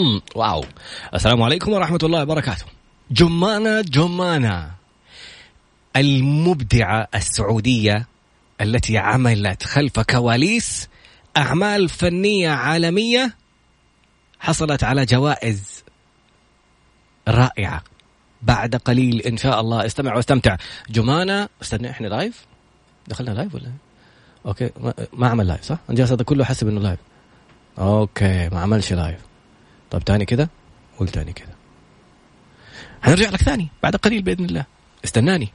امم wow السلام عليكم ورحمة الله وبركاته جمانة جمانة المبدعة السعودية التي عملت خلف كواليس أعمال فنية عالمية حصلت على جوائز رائعة بعد قليل إن شاء الله استمع واستمتع جمانة استنى إحنا live دخلنا live ولا okay ما عمل live صح؟ الجلسه هذا كله حسب انه live okay ما عملش live طب تاني كذا قول تاني كذا هنرجع لك ثاني بعد قليل بإذن الله. استناني.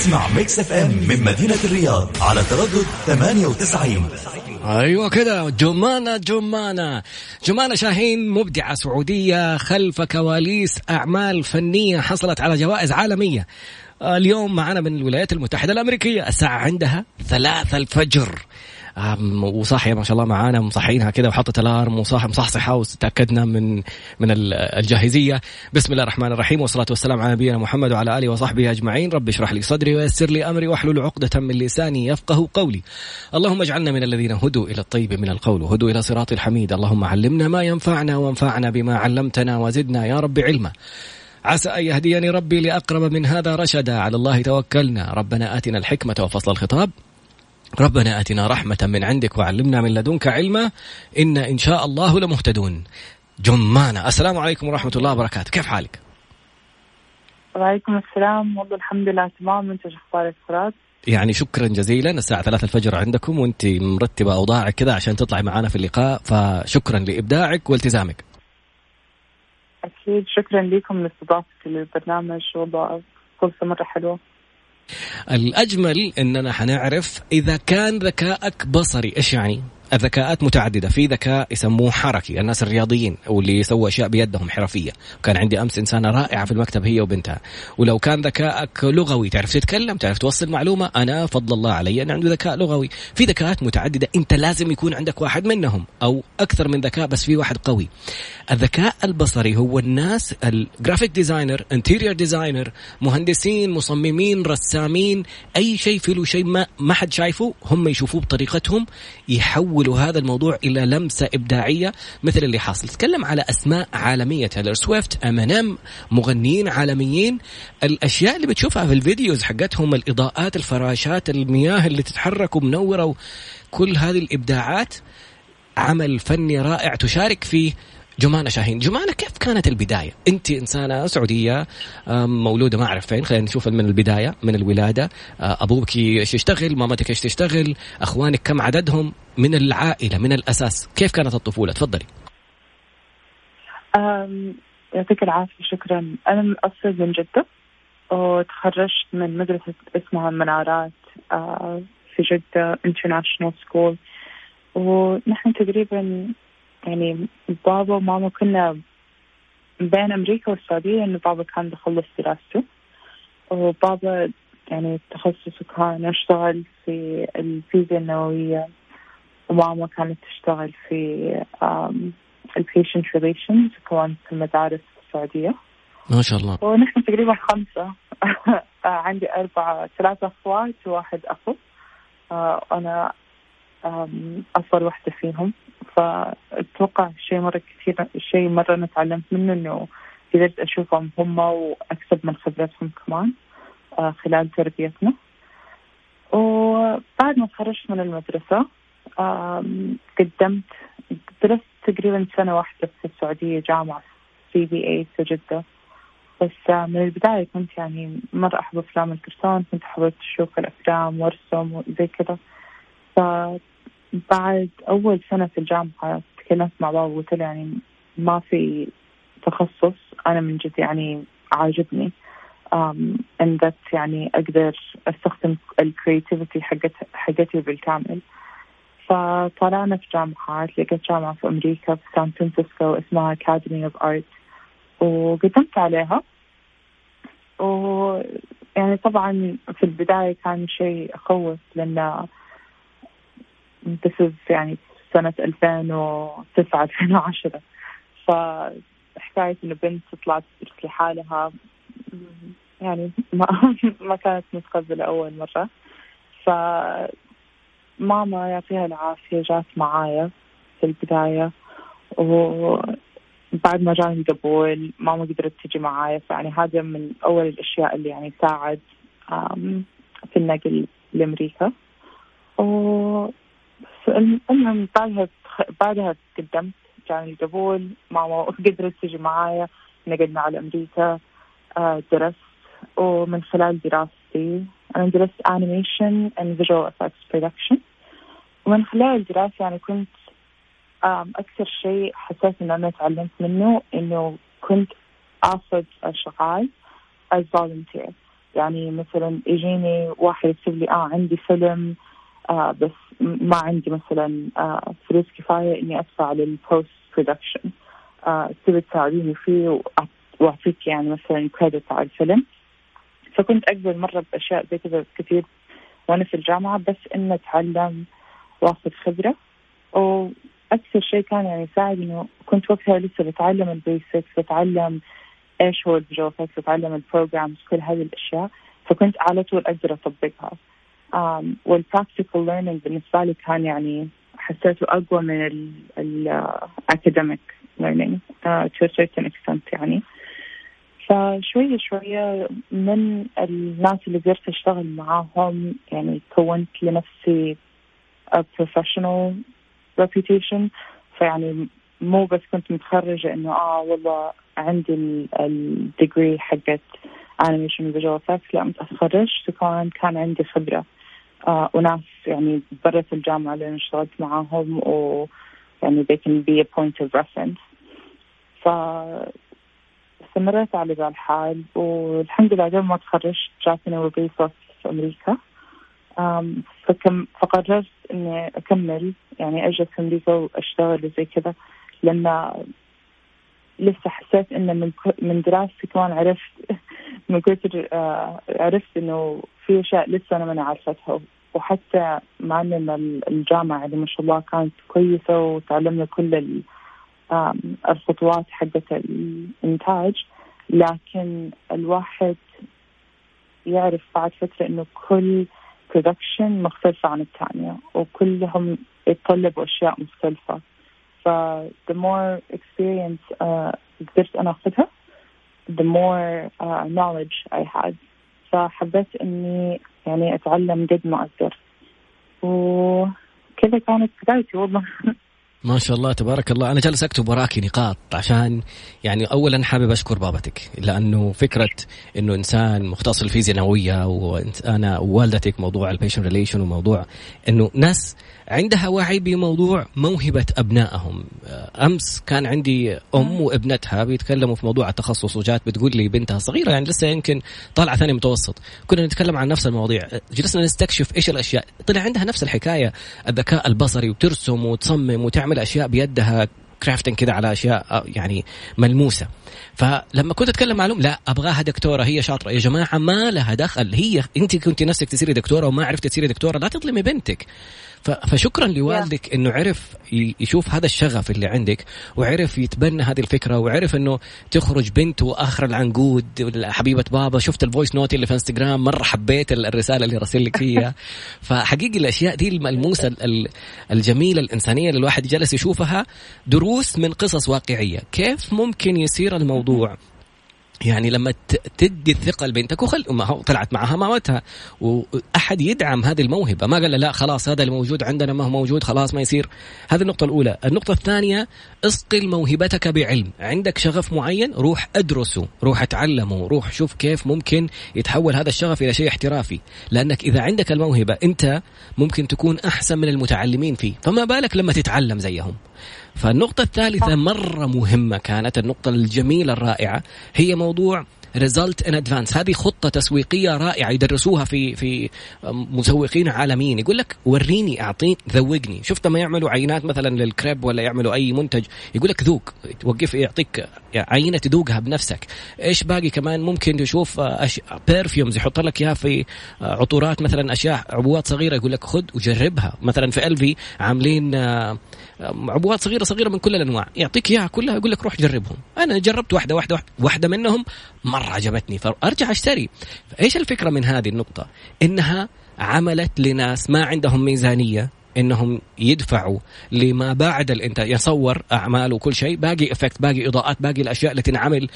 اسمع Mix FM من مدينة الرياض على تردد 98 أيوه كده. جمانة جمانة. جمانة شاهين مبدعة سعودية خلف كواليس أعمال فنية حصلت على جوائز عالمية. اليوم معنا من الولايات المتحدة الأمريكية. الساعة عندها ثلاثة الفجر. وصاحيه ما شاء الله معانا مصحينها كذا وحطت الارم وصاحية مصحصحة وتأكدنا من من الجاهزية. بسم الله الرحمن الرحيم والصلاة والسلام على نبينا محمد وعلى آله وصحبه أجمعين. رب اشرح لي صدري ويسر لي أمري واحلل عقدة من لساني يفقه قولي. اللهم اجعلنا من الذين هدوا إلى الطيب من القول وهدوا إلى صراط الحميد. اللهم علمنا ما ينفعنا وانفعنا بما علمتنا وزدنا يا رب علما. عسى أن يهديني ربي لأقرب من هذا رشدا. على الله توكلنا. ربنا آتنا الحكمة وفصل الخطاب. ربنا آتنا رحمة من عندك وعلمنا من لدنك علما إنا إن شاء الله لمهتدون. جمانة السلام عليكم ورحمة الله وبركاته. كيف حالك؟ وعليكم السلام. والله الحمد لله تمام. أنت شو أخبارك فراس؟ يعني شكرا جزيلا. الساعة ثلاثة الفجر عندكم وأنت مرتبة أوضاعك كذا عشان تطلعي معنا في اللقاء فشكرا لإبداعك والتزامك. أكيد. شكرا لكم لاستضافتي للبرنامج. والله فرصة مرة حلوة. الأجمل أننا حنعرف إذا كان ذكائك بصري إيش يعني؟ الذكاءات متعددة. في ذكاء يسموه حركي الناس الرياضيين واللي يسووا أشياء بيدهم حرفيه كان عندي أمس إنسانة رائعة في المكتب هي وبنتها. ولو كان ذكائك لغوي تعرف تتكلم تعرف توصل معلومة أنا فضل الله علي أن عنده ذكاء لغوي. في ذكاءات متعددة أنت لازم يكون عندك واحد منهم أو أكثر من ذكاء بس في واحد قوي. الذكاء البصري هو الناس ال graphic designer interior designer مهندسين مصممين رسامين أي شيء في له شيء ما ما حد شايفه هم يشوفوه بطريقتهم يحول يحولوا هذا الموضوع إلى لمسة إبداعية مثل اللي حاصل. تكلم على أسماء عالمية. تايلر سويفت ام ان ام مغنيين عالميين. الأشياء اللي بتشوفها في ال videos حقتهم الإضاءات الفراشات المياه اللي تتحرك ومنورة كل هذه الإبداعات عمل فني رائع تشارك فيه جمانة شاهين. جمانة كيف كانت البداية؟ أنت إنسانة سعودية مولودة ما أعرف فين خلينا نشوف من البداية من الولادة. أبوك إيش يشتغل؟ مامتك إيش تشتغل؟ أخوانك كم عددهم؟ من العائلة من الأساس. كيف كانت الطفولة؟ تفضلي. يعطيك العافية شكرا. أنا أصل من جدة وتخرجت من مدرسة اسمها المنارات في جدة international school ونحن تقريبا يعني بابا وماما كنا بين أمريكا والسعودية لأنه بابا كان بخلص دراسته. وبابا يعني تخصصه كان يشتغل في الفيزياء النووية وماما كانت تشتغل في ال patient relations كمان في المدارس السعودية. ما شاء الله. ونحن تقريبا خمسة. عندي أربعة ثلاثة أخوات وواحد أخو. أنا أصغر واحدة فيهم. فأتوقع شيء مرة كثير شيء مرة أنا تعلمت منه إنه قدرت أشوفهم هم وأكسب من خبرتهم كمان خلال تربيتنا. وبعد ما تخرجت من المدرسة قدمت درست تقريبا سنة واحدة في السعودية جامعة CBA في جدة. بس من البداية كنت يعني مرة أحب أفلام الكرتون كنت حبيت أشوف الأفلام وأرسم وزي كذا. فبعد أول سنة في الجامعة تكلمت مع بابا وقلت له يعني ما في تخصص أنا من جد يعني عاجبني in that يعني أقدر أستخدم ال creativity حقت حقتي بالكامل. فطلعنا في جامعات لقيت جامعة في أمريكا في سان فرانسيسكو اسمها Academy of Art وقدمت عليها. و يعني طبعا في البداية كان شيء يخوف لأن this يعني سنة 2009 2010 فحكاية إنه بنت تطلع تدرس لحالها يعني ما ما كانت متقبلة أول مرة. ف ماما يعطيها العافية جات معايا في البداية. وبعد ما جاني القبول ماما قدرت تجي معايا. فيعني هذا من أول الأشياء اللي يعني ساعد في النقل لأمريكا. و المهم بعدها بعدها تقدمت. جاني القبول ماما قدرت تجي معايا. نقلنا على أمريكا آه، درست. ومن خلال دراستي أنا درست animation and visual effects production. ومن خلال الدراسة يعني كنت أكثر شيء حسيت إن أنا تعلمت منه إنه كنت آخذ أشغال as volunteer. يعني مثلا يجيني واحد يكتب لي آه عندي فيلم آه بس ما عندي مثلا آه فلوس كفاية إني أدفع لل post production آه تبي تساعديني فيه وأعطيك يعني مثلا credit على الفيلم. فكنت أقبل مرة بأشياء زي كذا كثير وأنا في الجامعة بس اني أتعلم واخذ خبرة. وأكثر شيء كان يعني يساعد إنه كنت وقتها لسه بتعلم ال basics بتعلم إيش هو ال visual بتعلم ال programs كل هذه الأشياء. فكنت على طول أقدر أطبقها. وال practical learning بالنسبة لي كان يعني حسيته أقوى من ال academic learning to certain extent يعني. فشوية شوية من الناس اللي قدرت أشتغل معاهم يعني كونت لنفسي a professional reputation. فيعني مو بس كنت متخرجة إنه آه والله عندي ال degree حقت animation visual effects لما تخرجت وكمان كان عندي خبرة. آه وناس يعني برة الجامعة اللي أنا اشتغلت معاهم و يعني they can be a point of reference. ف استمريت على ذا الحال والحمد لله قبل ما تخرجت جاتني وظيفة في أمريكا. فكم فقررت إني أكمل يعني أجلس في أمريكا وأشتغل زي كذا لأن لسه حسيت إن من من دراستي كمان عرفت من كثر آه عرفت إنه في أشياء لسه أنا ما عرفتها وحتى مع إن الجامعة اللي ما شاء الله كانت كويسة وتعلمنا كل الخطوات حقت الإنتاج. لكن الواحد يعرف بعد فترة إنه كل برودكشن مختلفة عن الثانية وكلهم يتطلبوا أشياء مختلفة. ف the more experience uh, قدرت أنا أخذها the more uh, knowledge I had. فحبيت إني يعني أتعلم قد ما أقدر. وكذا كانت بدايتي والله. ما شاء الله تبارك الله. أنا جالس أكتب وراكي نقاط عشان يعني اولا حابب أشكر بابتك لأنه فكرة إنه إنسان مختص في الفيزياء النوويه وأنا ووالدتك موضوع ال patient relation وموضوع إنه ناس عندها وعي بموضوع موهبة أبنائهم. أمس كان عندي أم وابنتها بيتكلموا في موضوع التخصص وجات بتقول لي بنتها صغيرة يعني لسه يمكن طالعة ثاني متوسط. كنا نتكلم عن نفس المواضيع. جلسنا نستكشف إيش الأشياء. طلع عندها نفس الحكاية الذكاء البصري وترسم وتصمم وتعمل أشياء بيدها crafting كذا على أشياء يعني ملموسة. فلما كنت أتكلم معلوم لا أبغاها دكتورة هي شاطرة. يا جماعة ما لها دخل. هي أنت كنت نفسك تصيري دكتورة وما عرفتي تصيري دكتورة لا تظلمي بنتك. فشكرا لوالدك إنه عرف يشوف هذا الشغف اللي عندك وعرف يتبنى هذه الفكرة وعرف إنه تخرج بنت وآخر العنقود حبيبه بابا. شفت ال voice note اللي في انستغرام مرة حبيت الرسالة اللي راسل لك فيها. فحقيقي الأشياء دي الملموسة الجميلة الإنسانية اللي الواحد جالس يشوفها دروس من قصص واقعية. كيف ممكن يصير الموضوع. يعني لما تدي الثقه لبنتك وخل طلعت معها مامتها وأحد يدعم هذه الموهبة. ما قال لا خلاص هذا اللي موجود عندنا ما هو موجود خلاص ما يصير. هذه النقطة الأولى. النقطة الثانية اصقل موهبتك بعلم. عندك شغف معين روح ادرسه روح اتعلمه روح شوف كيف ممكن يتحول هذا الشغف إلى شيء احترافي. لأنك إذا عندك الموهبة أنت ممكن تكون أحسن من المتعلمين فيه. فما بالك لما تتعلم زيهم؟ فالنقطة الثالثة مرة مهمة كانت النقطة الجميلة الرائعة هي موضوع result in advance هذه خطة تسويقية رائعة يدرسوها في في مسوقين عالميين. يقول لك وريني اعطيني ذوقني. شفت ما يعملوا عينات مثلا للكريب ولا يعملوا أي منتج؟ يقول لك ذوق. توقف يعطيك عينة تذوقها بنفسك. إيش باقي كمان؟ ممكن تشوف أش... perfumes يحط لك إياها في عطورات مثلا أشياء عبوات صغيرة. يقول لك خذ وجربها. مثلا في الفي عاملين عبوات صغيرة صغيرة من كل الأنواع. يعطيك إياها كلها يقول لك روح جربهم. أنا جربت واحدة واحدة واحدة منهم مرة عجبتني. فارجع أشتري. إيش الفكرة من هذه النقطة؟ إنها عملت لناس ما عندهم ميزانية إنهم يدفعوا لما بعد الانتاج يصور أعمال وكل شيء باقي effect باقي إضاءات باقي الأشياء اللي تنعمل.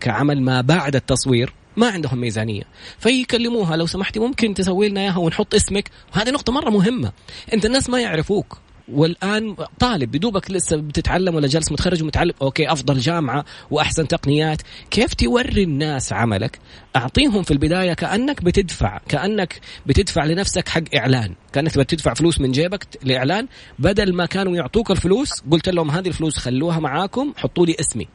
كعمل ما بعد التصوير ما عندهم ميزانية. فيكلموها لو سمحتي ممكن تسوي لنا إياها ونحط اسمك. وهذه نقطة مرة مهمة. أنت الناس ما يعرفوك. والآن طالب بدوبك لسه بتتعلم ولا جالس متخرج ومتعلم أوكي أفضل جامعة وأحسن تقنيات. كيف توري الناس عملك؟ أعطيهم في البداية كأنك بتدفع كأنك بتدفع لنفسك حق إعلان. كأنك بتدفع فلوس من جيبك لإعلان. بدل ما كانوا يعطوك الفلوس قلت لهم هذه الفلوس خلوها معاكم حطوا لي اسمي.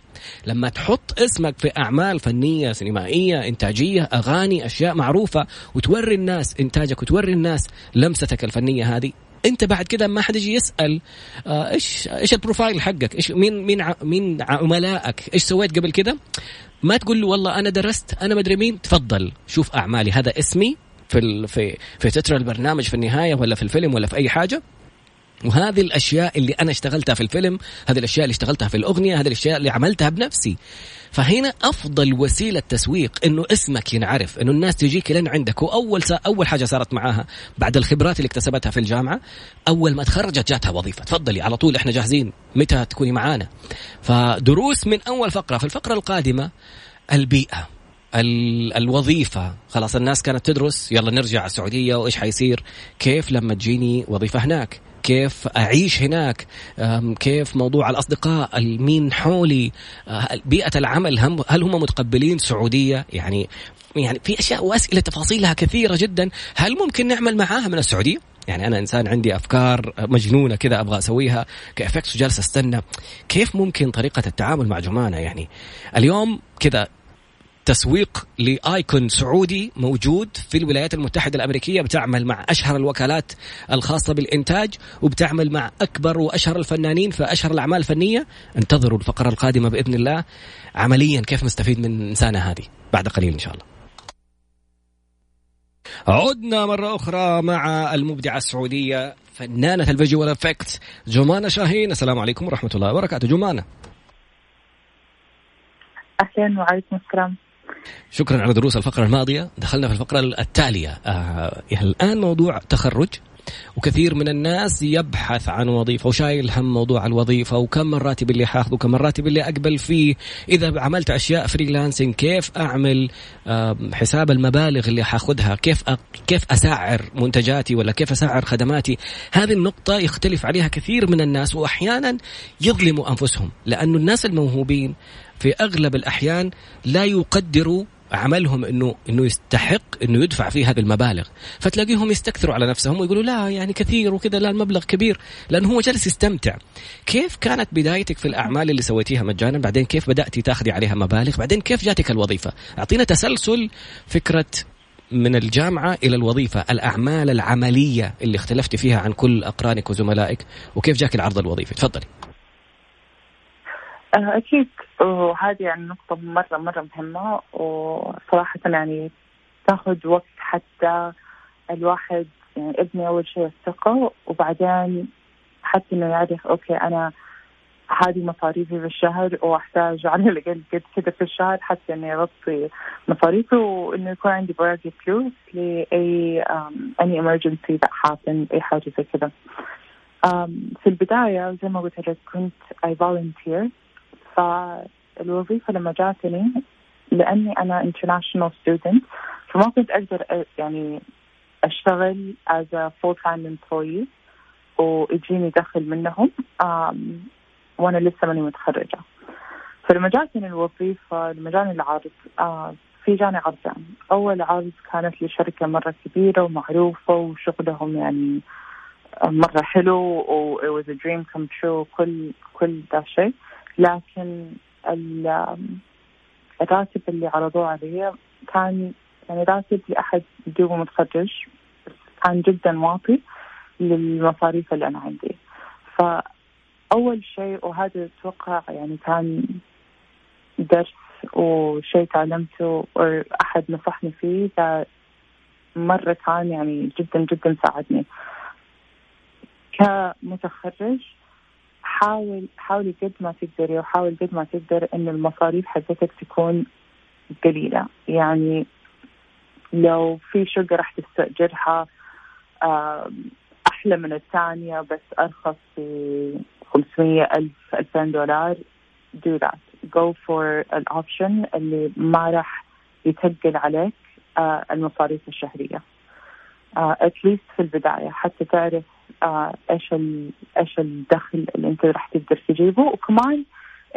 لما تحط اسمك في أعمال فنية سينمائية إنتاجية أغاني أشياء معروفة وتوري الناس إنتاجك وتوري الناس لمستك الفنية هذه انت بعد كده ما حد يجي يسأل آه إيش إيش ال profile حقك؟ إيش مين مين مين عملائك؟ إيش سويت قبل كده؟ ما تقول له والله أنا درست أنا مدري مين تفضل شوف أعمالي. هذا اسمي في في في تتر البرنامج في النهاية ولا في الفيلم ولا في أي حاجة. وهذه الأشياء اللي أنا اشتغلتها في الفيلم هذه الأشياء اللي اشتغلتها في الأغنية هذه الأشياء اللي عملتها بنفسي. فهنا أفضل وسيلة تسويق إنه اسمك ينعرف إنه الناس تجيك لين عندك. وأول سا أول حاجة صارت معاها بعد الخبرات اللي اكتسبتها في الجامعة أول ما تخرجت جاتها وظيفة. تفضلي على طول إحنا جاهزين. متى تكوني معانا؟ فدروس من أول فقرة. في الفقرة القادمة البيئة الوظيفة. خلاص الناس كانت تدرس يلا نرجع السعودية وإيش حيصير؟ كيف لما تجيني وظيفة هناك؟ كيف أعيش هناك كيف موضوع الأصدقاء مين حولي أه، بيئة العمل هل هم متقبلين سعودية؟ يعني يعني في أشياء وأسئلة تفاصيلها كثيرة جدا هل ممكن نعمل معاها من السعودية؟ يعني أنا إنسان عندي أفكار مجنونة كذا أبغى أسويها كافكس وجالس استنى كيف ممكن طريقة التعامل مع جمانه يعني اليوم كذا تسويق لآيكون سعودي موجود في الولايات المتحدة الأمريكية بتعمل مع أشهر الوكالات الخاصة بالإنتاج وبتعمل مع أكبر وأشهر الفنانين في أشهر الأعمال الفنية. انتظروا الفقرة القادمة بإذن الله. عمليا كيف نستفيد من الانسانه هذه؟ بعد قليل إن شاء الله. عدنا مرة أخرى مع المبدعة السعودية فنانة ال visual effect جمانة شاهين. السلام عليكم ورحمة الله وبركاته. جمانة. أهلا وعليكم السلام. شكرا على دروس الفقرة الماضية. دخلنا في الفقرة التالية. آه الآن موضوع تخرج وكثير من الناس يبحث عن وظيفة وشايل هم موضوع الوظيفة وكم الراتب اللي حاخذه كم الراتب اللي أقبل فيه. إذا عملت أشياء فريلانسنج كيف أعمل حساب المبالغ اللي حاخذها؟ كيف كيف اسعر منتجاتي ولا كيف اسعر خدماتي؟ هذه النقطة يختلف عليها كثير من الناس واحيانا يظلموا أنفسهم لأنه الناس الموهوبين في أغلب الأحيان لا يقدروا عملهم انه إنه يستحق إنه يدفع فيه هذه المبالغ. فتلاقيهم يستكثروا على نفسهم ويقولوا لا يعني كثير وكذا لا المبلغ كبير لأنه هو جالس يستمتع. كيف كانت بدايتك في الأعمال اللي سويتيها مجانا؟ بعدين كيف بدأتي تاخذي عليها مبالغ؟ بعدين كيف جاتك الوظيفة؟ أعطينا تسلسل فكرة من الجامعة إلى الوظيفة الأعمال العملية اللي اختلفتي فيها عن كل أقرانك وزملائك وكيف جاك العرض الوظيفي؟ تفضلي. آه، أكيد. وهذه يعني نقطة مرة مرة مهمة. وصراحة يعني تاخذ وقت حتى الواحد يعني ابني أول شيء الثقة وبعدين حتى إنه يعرف أوكي أنا هذه مصاريفي في الشهر وأحتاج على الأقل قد كذا في الشهر حتى إني أغطي مصاريفي وإنه يكون عندي باقي فلوس لأي اني emergency that happen أي حاجة زي كذا. في البداية زي ما قلت لك كنت I volunteer. فالوظيفة لما جاتني لأني أنا international student فما كنت أقدر يعني أشتغل as a full time employee ويجيني دخل منهم وأنا لسه ماني متخرجة. فلما جاتني الوظيفة لما جاني العرض في جاني عرضين. أول عرض كانت لشركة مرة كبيرة ومعروفة وشغلهم يعني مرة حلو و it was a dream come true كل كل ذا الشيء لكن الراتب اللي عرضوه علي كان يعني راتب لأحد دوبه متخرج كان جدا واطي للمصاريف اللي أنا عندي. فأول شيء وهذا أتوقع يعني كان درس وشيء تعلمته وأحد نصحني فيه مرة كان يعني جدا جدا ساعدني. كمتخرج حاول حاولي قد ما تقدري وحاول قد ما تقدر إن المصاريف حقتك تكون قليلة. يعني لو في شقة راح تستأجرها أحلى من الثانية بس أرخص ب 500 ألف 2000 دولار do that. Go for an option اللي ما راح يتقل عليك آه، المصاريف الشهرية. اتليست آه، في البداية حتى تعرف آه، إيش إيش الدخل اللي أنت راح تقدر تجيبه وكمان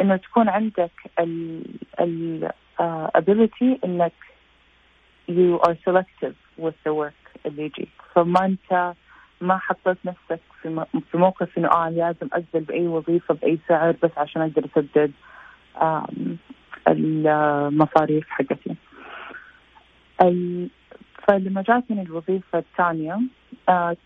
إنه تكون عندك ال ability إنك you are selective with the work اللي يجيك فما أنت ما حطيت نفسك في موقف إنه آه لازم أقبل بأي وظيفة بأي سعر بس عشان أقدر أسدد المصاريف حقتي. فلما جاتني الوظيفة الثانية آه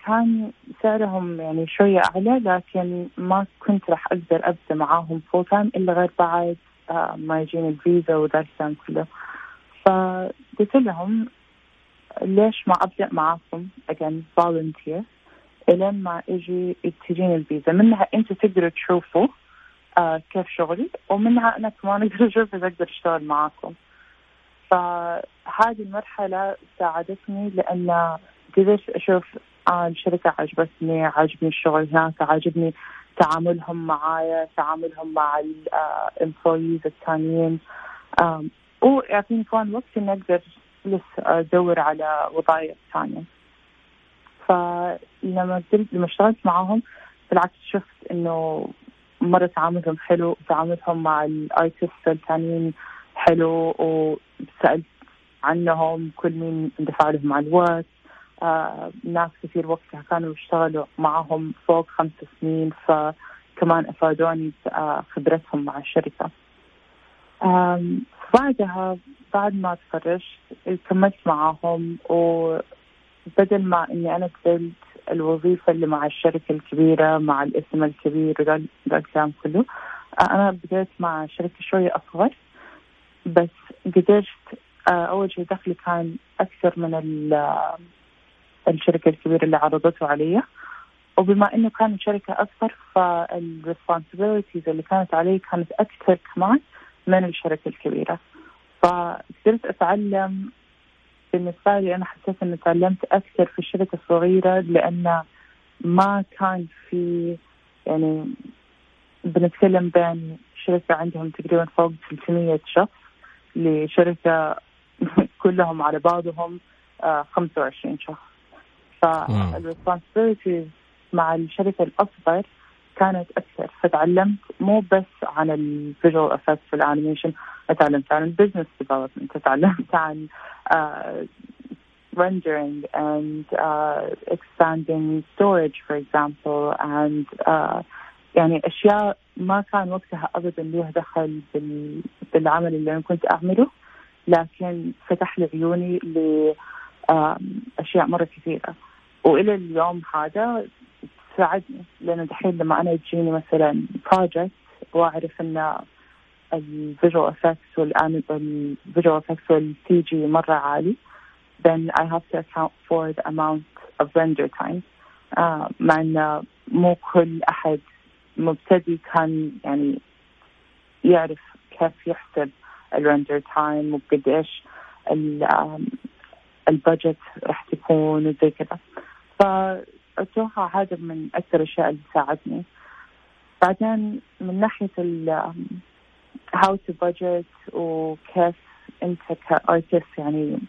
كان سعرهم يعني شوية أعلى لكن ما كنت راح أقدر أبدأ معاهم full time إلا غير بعد آه ما يجيني الفيزا وذا الكلام كله. فقلت لهم ليش ما أبدأ معاكم again volunteer إلين ما إجي تجيني الفيزا. منها أنتوا تقدروا تشوفوا آه كيف شغلي ومنها أنا كمان أقدر أشوف إذا أقدر أشتغل معاكم. فهذه المرحلة ساعدتني لأن قدرت أشوف آه الشركة عجبتني عجبني الشغل هناك عجبني تعاملهم معايا تعاملهم مع ال employees الثانيين ويعطيني كمان وقت إني أقدر لسه أدور على وظائف ثانية. فلما لما اشتغلت معاهم بالعكس شفت إنه مرة تعاملهم حلو تعاملهم مع ال artists الثانيين حلو وسألت عنهم كل مين اندفع لهم على الوقت. ناس كثير وقتها كانوا يشتغلوا معهم فوق خمس سنين فكمان أفادوني خبرتهم مع الشركة. بعدها بعد ما تخرجت كملت معاهم وبدل ما إني أنا قبلت الوظيفة اللي مع الشركة الكبيرة مع الاسم الكبير وذا الكلام كله أنا بديت مع شركة شوية أصغر بس قدرت آه، أول شيء دخلي كان أكثر من الشركة الكبيرة اللي عرضته علي. وبما إنه كان شركة اصغر فالريسبونسبيلتيز اللي كانت علي كانت أكثر كمان من الشركة الكبيرة. فقدرت أتعلم. بالنسبة لي أنا حسيت إني تعلمت أكثر في الشركة الصغيرة لأن ما كان في يعني بنتكلم بين شركة عندهم تقريبا فوق 300 شخص لشركة كلهم على بعضهم 25 آه، شخص. فال responsibilities مع الشركة الأصغر كانت أكثر. فتعلمت مو بس عن ال visual effects في ال animation تعلمت عن ال business development تعلمت عن uh, rendering and uh, expanding storage for example and uh, يعني أشياء ما كان وقتها ابدا له دخل بالعمل اللي أنا كنت أعمله لكن فتح لي عيوني لاشياء مرة كثيرة. وإلى اليوم هذا ساعدني لأنه دحين لما أنا يجيني مثلا project وأعرف إن ال visual effects وال visual effects وال CG مرة عالي then I have to account for the amount of render time. uh, مع إن مو كل أحد مبتدي كان يعني يعرف كيف يحسب ال render time وقد إيش ال budget راح تكون وزي كذا. فأتوقع هذا من أكثر الأشياء اللي ساعدني بعدين من ناحية ال how to budget وكيف أنت ك artist يعني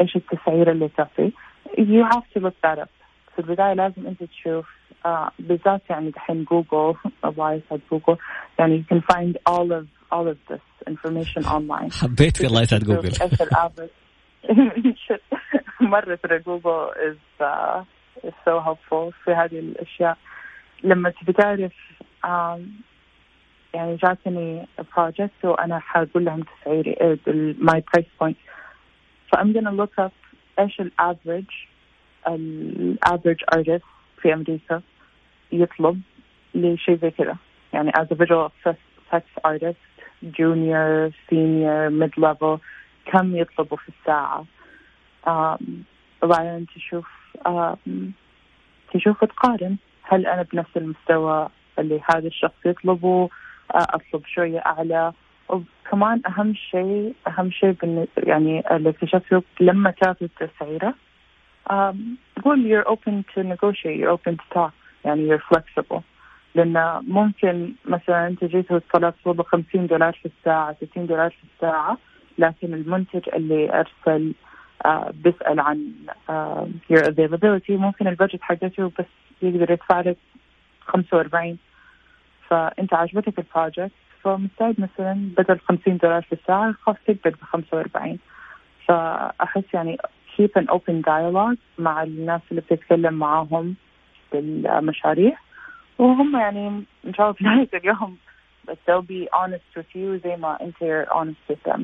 إيش التسعير اللي تعطيه you have to look that up. في البداية لازم أنت تشوف آه بالذات يعني دحين جوجل الله يسعد جوجل يعني you can find all of all of this information online. حبيت في الله يسعد جوجل مرة ترى جوجل is uh, is so helpful في هذه الأشياء. لما تبي تعرف um, يعني جاتني project وأنا حاقول لهم تسعيري my price point فا I'm gonna look up إيش ال average ال average artist في أمريكا يطلب لشيء زي كذا. يعني as a visual effects artist junior senior mid level كم يطلبوا في الساعة؟ وبعدين تشوف تشوف تقارن هل أنا بنفس المستوى اللي هذا الشخص يطلبه؟ أطلب شوية أعلى. وكمان أهم شيء أهم شيء يعني اللي اكتشفته لما تاخذ تسعيرة قول you're open to negotiate you're open to talk يعني you're flexible. لأن ممكن مثلا أنت جيت وطلبت والله 50 دولار في الساعة 60 دولار في الساعة لكن المنتج اللي أرسل آه بيسأل عن آه your availability. ممكن البادجت حقته بس يقدر يدفع لك 45 فأنت عجبتك البروجكت فمستعد مثلا بدل 50 دولار في الساعة خلاص تقبل ب 45 فأحس يعني keep an open dialogue مع الناس اللي بتتكلم معاهم بالمشاريع. وهم يعني إن شاء الله في نهاية اليوم بس they'll be honest with you. زي ما أنت you're honest with them.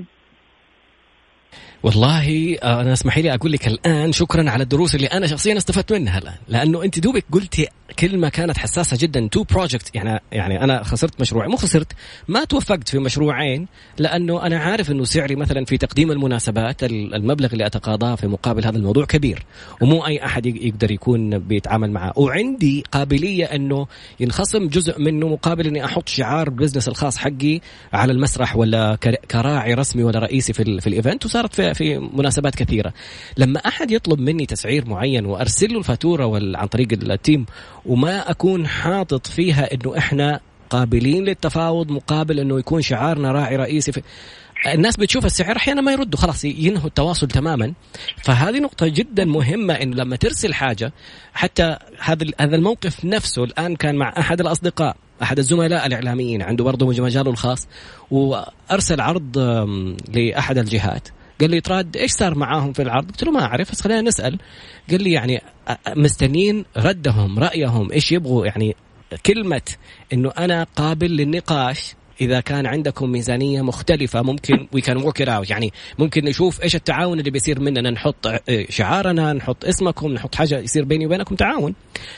والله آه، أنا اسمحي لي أقول لك الآن شكرا على الدروس اللي أنا شخصيا استفدت منها الآن. لأنه أنت دوبك قلتي كلمة كانت حساسة جدا. two project يعني يعني أنا خسرت مشروع مو خسرت ما توفقت في مشروعين لأنه أنا عارف أنه سعري مثلا في تقديم المناسبات المبلغ اللي أتقاضاه في مقابل هذا الموضوع كبير. ومو أي أحد يقدر يكون بيتعامل معه. وعندي قابلية أنه ينخصم جزء منه مقابل أني أحط شعار business الخاص حقي على المسرح ولا كراعي رسمي ولا رئيسي في, في ال event وصارت في, في مناسبات كثيرة. لما أحد يطلب مني تسعير معين وأرسل له الفاتورة عن طريق ال team وما أكون حاطط فيها إنه إحنا قابلين للتفاوض مقابل إنه يكون شعارنا راعي رئيسي في الناس بتشوف السعر أحيانا ما يردوا خلاص ينهوا التواصل تماما. فهذه نقطة جدا مهمة انه لما ترسل حاجة حتى هذا هذا الموقف نفسه الآن كان مع أحد الأصدقاء أحد الزملاء الإعلاميين عنده برضه مجاله الخاص وأرسل عرض لأحد الجهات. قال لي تراد إيش صار معاهم في العرض؟ قلت له ما أعرف بس خلينا نسأل. قال لي يعني مستنين ردهم رأيهم إيش يبغوا؟ يعني كلمة إنه أنا قابل للنقاش. إذا كان عندكم ميزانية مختلفة ممكن we can work out يعني ممكن نشوف إيش التعاون اللي بيصير مننا. نحط شعارنا نحط اسمكم نحط حاجة يصير بيني وبينكم تعاون.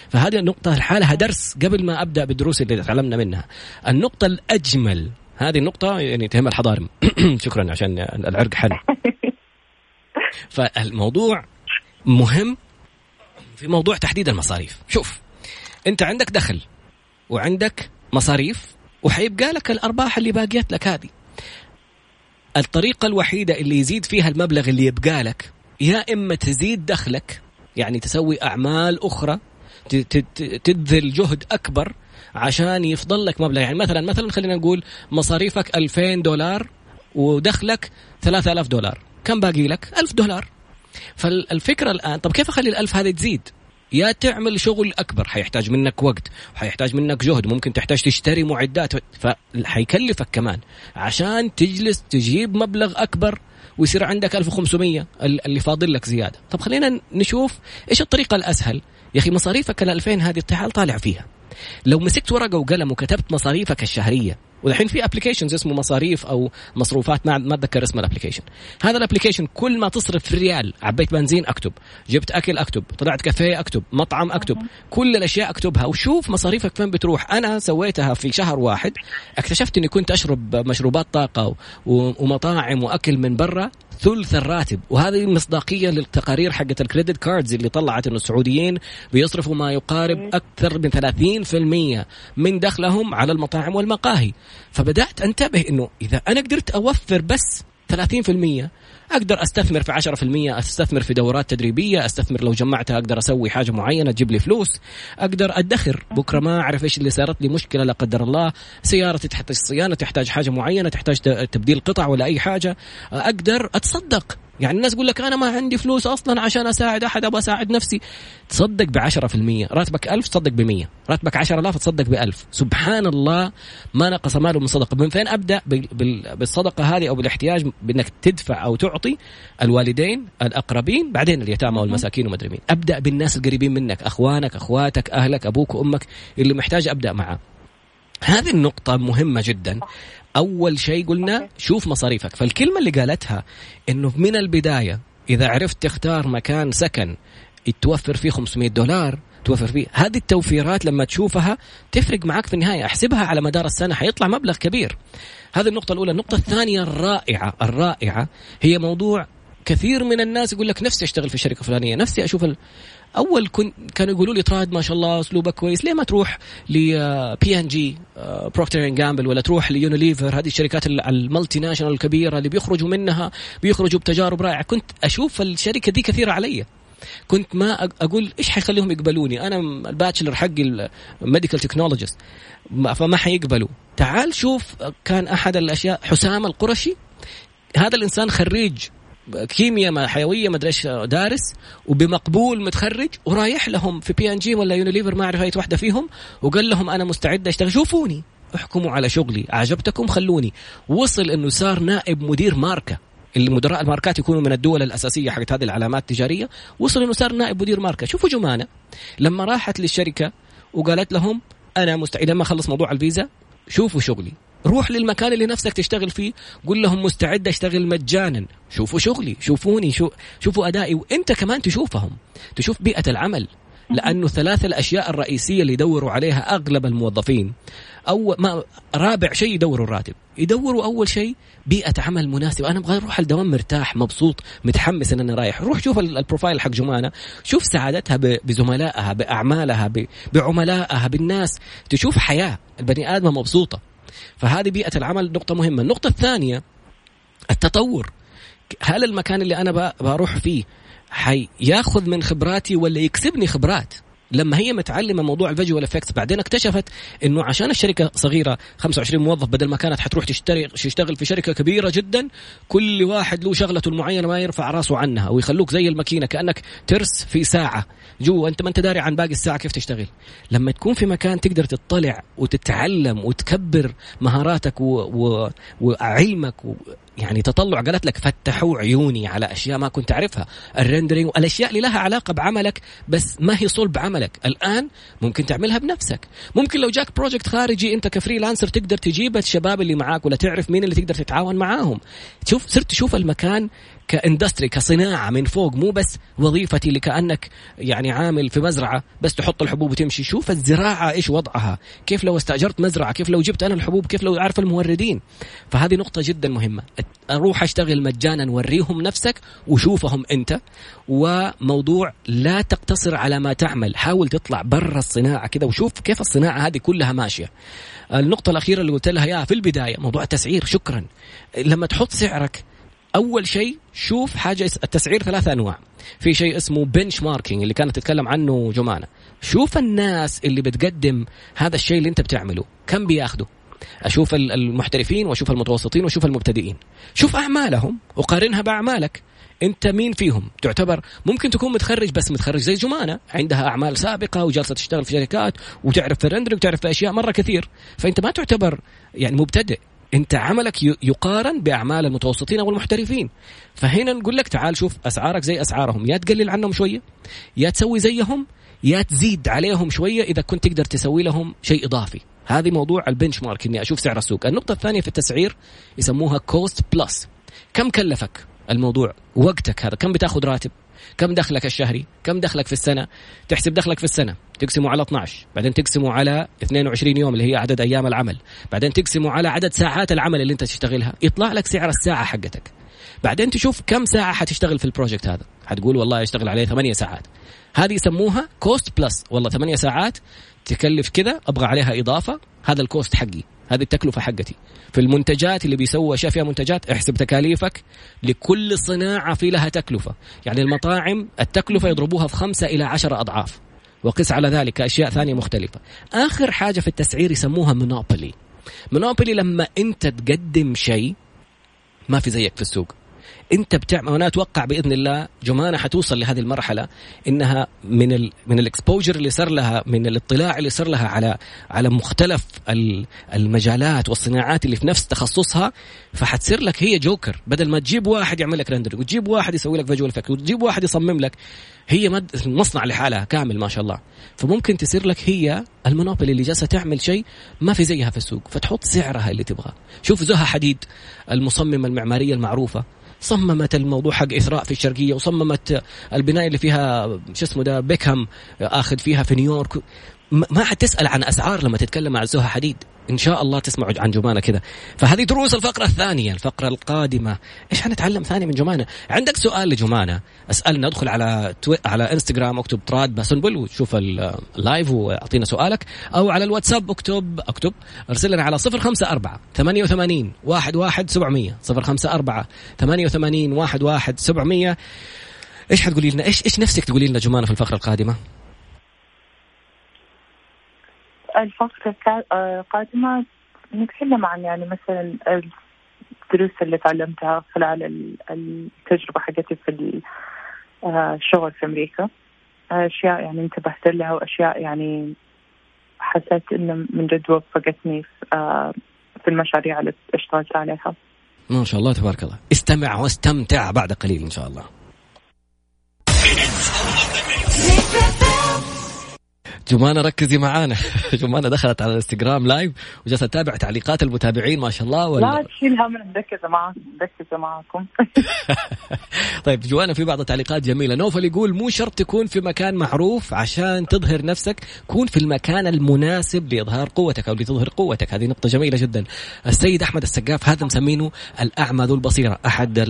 فهذه النقطة لحالها درس قبل ما أبدأ بالدروس اللي تعلمنا منها. النقطة الأجمل هذه النقطة يعني تهم الحضارم. شكرا عشان العرق حل فالموضوع مهم في موضوع تحديد المصاريف. شوف انت عندك دخل وعندك مصاريف وحيبقى لك الأرباح اللي باقيت لك هذه. الطريقة الوحيدة اللي يزيد فيها المبلغ اللي يبقى لك يا إما تزيد دخلك يعني تسوي أعمال أخرى تبذل جهد أكبر عشان يفضل لك مبلغ. يعني مثلا مثلا خلينا نقول مصاريفك 2000 دولار ودخلك 3000 دولار. كم باقي لك؟ 1000 دولار. فالفكرة الآن طب كيف أخلي ال1000 هذه تزيد؟ يا تعمل شغل أكبر حيحتاج منك وقت وحيحتاج منك جهد ممكن تحتاج تشتري معدات فحيكلفك كمان. عشان تجلس تجيب مبلغ أكبر ويصير عندك 1500 اللي فاضل لك زيادة. طب خلينا نشوف إيش الطريقة الأسهل. يا أخي مصاريفك ال 2000 هذه طالع فيها. لو مسكت ورقة وقلم وكتبت مصاريفك الشهرية والحين في applications اسمه مصاريف أو مصروفات ما ما أتذكر اسم ال application هذا ال application كل ما تصرف في ريال عبيت بنزين أكتب. جبت أكل أكتب طلعت كافيه أكتب مطعم أكتب. كل الأشياء أكتبها وشوف مصاريفك فين بتروح. أنا سويتها في شهر واحد اكتشفت إني كنت أشرب مشروبات طاقة ومطاعم وأكل من برا ثلث الراتب. وهذه مصداقية للتقارير حقت الكريدت كاردز اللي طلعت إنه السعوديين بيصرفوا ما يقارب أكثر من 30% من دخلهم على المطاعم والمقاهي. فبدأت أنتبه إنه إذا أنا قدرت أوفر بس 30% أقدر أستثمر في 10% أستثمر في دورات تدريبية أستثمر لو جمعتها أقدر أسوي حاجة معينة تجيب لي فلوس أقدر أدخر. بكرة ما أعرف إيش اللي صارت لي مشكلة لا قدر الله سيارتي تحتاج صيانة تحتاج حاجة معينة تحتاج تبديل قطع ولا أي حاجة أقدر أتصدق. يعني الناس يقول لك أنا ما عندي فلوس أصلا عشان أساعد أحد أبغى أساعد نفسي. تصدق ب 10% راتبك 1000 تصدق ب 100 راتبك 10000 تصدق ب 1000 سبحان الله ما نقص ماله من صدقة. من فين أبدأ؟ بالصدقة هذه أو بالاحتياج بإنك تدفع أو تعطي الوالدين الأقربين بعدين اليتامى والمساكين ومدري مين. أبدأ بالناس القريبين منك أخوانك أخواتك أهلك أبوك وأمك اللي محتاج أبدأ معاه. هذه النقطة مهمة جدا. أول شيء قلنا. شوف مصاريفك. فالكلمة اللي قالتها أنه من البداية إذا عرفت تختار مكان سكن توفر فيه 500 دولار توفر فيه هذه التوفيرات لما تشوفها تفرق معك في النهاية. أحسبها على مدار السنة حيطلع مبلغ كبير. هذه النقطة الأولى. النقطة الثانية الرائعة الرائعة هي موضوع كثير من الناس يقول لك نفسي أشتغل في الشركة الفلانية نفسي أشوف ال... أول كنت كانوا يقولوا لي تراد ما شاء الله أسلوبك كويس ليه ما تروح لبي ان جي بروكتر اند جامبل ولا تروح ليونيليفر هذه الشركات ال- ال multinational الكبيرة اللي بيخرجوا منها بيخرجوا بتجارب رائعة. كنت أشوف الشركة دي كثيرة علي. كنت ما أقول إيش حيخليهم يقبلوني؟ أنا ال bachelor حقي ال medical technologist فما حيقبلوا. تعال شوف كان أحد الأشياء حسام القرشي هذا الإنسان خريج كيمياء حيوية ما أدري إيش دارس وبمقبول متخرج ورايح لهم في بي ان جي ولا يونيليفر ما أعرف أي واحدة فيهم وقال لهم أنا مستعد أشتغل. شوفوني احكموا على شغلي عجبتكم خلوني. وصل إنه صار نائب مدير ماركة اللي مدراء الماركات يكونوا من الدول الأساسية حقت هذه العلامات التجارية. وصل إنه صار نائب مدير ماركة. شوفوا جمانة لما راحت للشركة وقالت لهم أنا مستعد لما اخلص موضوع الفيزا شوفوا شغلي. روح للمكان اللي نفسك تشتغل فيه قول لهم مستعد أشتغل مجانا. شوفوا شغلي شوفوني شو شوفوا أدائي. وإنت كمان تشوفهم تشوف بيئة العمل. لأنه ثلاث الأشياء الرئيسية اللي يدوروا عليها أغلب الموظفين. أو ما رابع شيء يدوروا الراتب. يدوروا أول شيء بيئة عمل مناسبة. أنا أبغى أروح الدوام مرتاح مبسوط متحمس إن أنا رايح. روح شوف ال- البروفايل حق جمانة. شوف سعادتها بزملائها بأعمالها بعملائها بالناس. تشوف حياة. البني ادمه مبسوطة. فهذه بيئة العمل نقطة مهمة. النقطة الثانية التطور. هل المكان اللي أنا بروح فيه حياخذ من خبراتي ولا يكسبني خبرات؟ لما هي متعلمة موضوع ال visual effects بعدين اكتشفت إنه عشان الشركة صغيرة 25 موظف بدل ما كانت حتروح تشتري تشتغل في شركة كبيرة جدا كل واحد له شغلته المعينه ما يرفع راسه عنها ويخلوك زي الماكينة كأنك ترس في ساعة. جوا أنت ما أنت داري عن باقي الساعة كيف تشتغل؟ لما تكون في مكان تقدر تطلع وتتعلم وتكبر مهاراتك و... و... وعلمك و... يعني تطلع قالت لك فتحوا عيوني على أشياء ما كنت أعرفها. ال rendering الاشياء اللي لها علاقة بعملك بس ما هي صلب عملك. الآن ممكن تعملها بنفسك. ممكن لو جاك project خارجي أنت ك freelancer تقدر تجيب الشباب اللي معاك ولا تعرف مين اللي تقدر تتعاون معاهم. تشوف صرت تشوف المكان كإندستري كصناعة من فوق مو بس وظيفتي اللي كانك يعني عامل في مزرعة بس تحط الحبوب وتمشي. شوف الزراعة إيش وضعها. كيف لو استأجرت مزرعة كيف لو جبت أنا الحبوب كيف لو أعرف الموردين. فهذه نقطة جدا مهمة. أروح أشتغل مجانا وريهم نفسك وشوفهم أنت. وموضوع لا تقتصر على ما تعمل. حاول تطلع برا الصناعة كذا وشوف كيف الصناعة هذه كلها ماشية. النقطة الأخيرة اللي قلت لها يا في البداية موضوع التسعير شكرا. لما تحط سعرك أول شيء شوف حاجة التسعير ثلاثة أنواع. في شيء اسمه benchmarking اللي كانت تتكلم عنه جمانة. شوف الناس اللي بتقدم هذا الشيء اللي انت بتعمله. كم بياخذوا أشوف ال- المحترفين وأشوف المتوسطين وأشوف المبتدئين. شوف أعمالهم وقارنها بأعمالك. أنت مين فيهم؟ تعتبر ممكن تكون متخرج بس متخرج زي جمانة. عندها أعمال سابقة وجالسة تشتغل في شركات وتعرف في ال rendering وتعرف في أشياء مرة كثير. فأنت ما تعتبر يعني مبتدئ. انت عملك يقارن بأعمال المتوسطين أو المحترفين. فهنا نقول لك تعال شوف أسعارك زي أسعارهم. يا تقلل عنهم شوية يا تسوي زيهم يا تزيد عليهم شوية إذا كنت تقدر تسوي لهم شيء إضافي. هذه موضوع ال benchmark إني أشوف سعر السوق. النقطة الثانية في التسعير يسموها cost plus كم كلفك الموضوع وقتك هذا؟ كم بتاخذ راتب؟ كم دخلك الشهري كم دخلك في السنة؟ تحسب دخلك في السنة. تقسمه على 12 بعدين تقسمه على 22 يوم اللي هي عدد أيام العمل. بعدين تقسمه على عدد ساعات العمل اللي انت تشتغلها. يطلع لك سعر الساعة حقتك. بعدين تشوف كم ساعة حتشتغل في ال project هذا. حتقول والله اشتغل عليه 8 ساعات. هذه يسموها cost plus والله 8 ساعات تكلف كذا أبغى عليها إضافة. هذا ال cost حقي. هذه التكلفة حقتي. في المنتجات اللي بيسووا أشياء فيها منتجات احسب تكاليفك لكل صناعة في لها تكلفة. يعني المطاعم التكلفة يضربوها في خمسة إلى عشرة أضعاف وقس على ذلك أشياء ثانية مختلفة آخر حاجة في التسعير يسموها monopoly monopoly لما أنت تقدم شيء ما في زيك في السوق. انت بتعمل وأنا أتوقع بإذن الله جمانة حتوصل لهذه المرحلة إنها من ال من ال exposure اللي صار لها من الاطلاع اللي صار لها على على مختلف المجالات والصناعات اللي في نفس تخصصها. فحتصير لك هي جوكر. بدل ما تجيب واحد يعمل لك render وتجيب واحد يسوي لك visual effect وتجيب واحد يصمم لك هي. مصنع لحالها كامل ما شاء الله. فممكن تصير لك هي ال monopoly اللي جالسة تعمل شيء ما في زيها في السوق. فتحط سعرها اللي تبغاه. شوف زها حديد المصممه المعمارية المعروفة. صممت الموضوع حق اثراء في الشرقية وصممت البنايه اللي فيها شو اسمه ده بيكهام آخذ فيها في نيويورك. ما حتسال عن أسعار لما تتكلم مع زها حديد. إن شاء الله تسمعوا عن جمانة كذا. فهذه دروس الفقرة الثانية الفقرة القادمة. إيش حنتعلم ثاني من جمانة؟ عندك سؤال لجمانة؟ أسألنا ادخل على توي... على إنستغرام اكتب تراد باسنبل وشوف اللايف وأعطينا سؤالك. أو على الواتساب اكتب اكتب أرسل لنا على 054 88 11 700 054 88 11 700 إيش حتقولي لنا؟ إيش إيش نفسك تقولي لنا جمانة في الفقرة القادمة؟ الفقرة القادمة نتكلم عن يعني مثلا الدروس اللي تعلمتها خلال التجربة حقتي في الشغل في أمريكا. أشياء يعني انتبهت لها وأشياء يعني حسيت إنه من جد وفقتني في المشاريع اللي اشتغلت عليها. ما شاء الله تبارك الله. استمع واستمتع بعد قليل إن شاء الله. جمانة ركزي معانا. جمانة دخلت على الانستغرام لايف وجالسة تتابع تعليقات المتابعين ما شاء الله ولا لا تشيل هم مركزة معاكم مركزة معاكم طيب جوانا في بعض التعليقات جميلة. نوفل يقول مو شرط تكون في مكان معروف عشان تظهر نفسك كون في المكان المناسب لإظهار قوتك أو لتظهر قوتك. هذه نقطة جميلة جدا. السيد أحمد السقاف هذا مسمينه الأعمى ذو البصيرة. أحد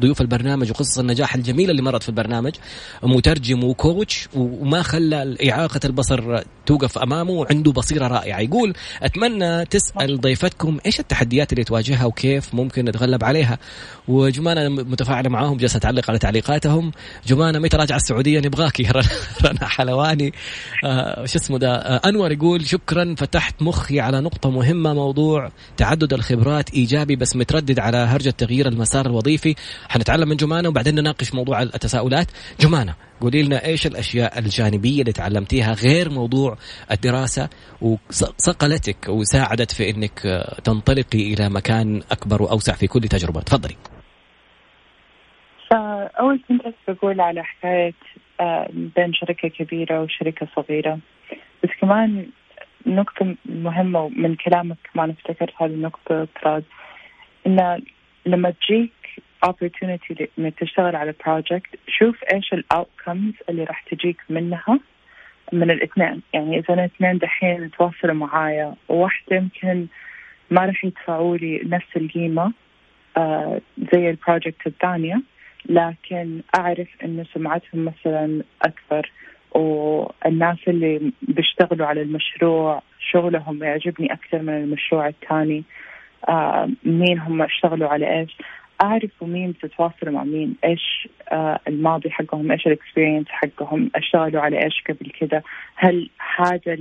ضيوف البرنامج وقصص النجاح الجميلة اللي مرت في البرنامج. مترجم وكوتش وما خلى إعاقة البصر توقف أمامه وعنده بصيرة رائعة. يقول أتمنى تسأل ضيفتكم إيش التحديات اللي تواجهها وكيف ممكن نتغلب عليها. وجمانة متفاعلة معاهم جالسه تعلق على تعليقاتهم. جمانة متى راجعه السعودية؟ نبغاكي. رنا حلواني. آه شو اسمه ده؟ آه أنور يقول شكرا فتحت مخي على نقطة مهمة موضوع تعدد الخبرات إيجابي بس متردد على هرجة تغيير المسار الوظيفي. حنتعلم من جمانة وبعدين نناقش موضوع التساؤلات. جمانة قولي لنا إيش الأشياء الجانبية اللي تعلمتيها غير موضوع الدراسة وصقلتك وساعدت في إنك تنطلقي إلى مكان أكبر وأوسع في كل تجربة؟ تفضلي. أول كنت بقول على حكاية آه، بين شركة كبيرة وشركة صغيرة. بس كمان نقطة مهمة من كلامك كمان أفتكرت هذه النقطة تراد إن لما تجيك opportunity انك تشتغل على project. شوف إيش ال outcomes اللي راح تجيك منها من الاثنين. يعني إذا الاثنين دحين تواصلوا معايا وواحدة يمكن ما راح يدفعوا لي نفس القيمة آه زي ال project الثانية لكن أعرف إنه سمعتهم مثلا أكثر والناس اللي بيشتغلوا على المشروع شغلهم يعجبني أكثر من المشروع الثاني آه مين هم اشتغلوا على إيش. اعرفوا مين بتتواصلوا مع مين إيش آه الماضي حقهم إيش الاكسبيرينس حقهم أشتغلوا على إيش قبل كده هل هذا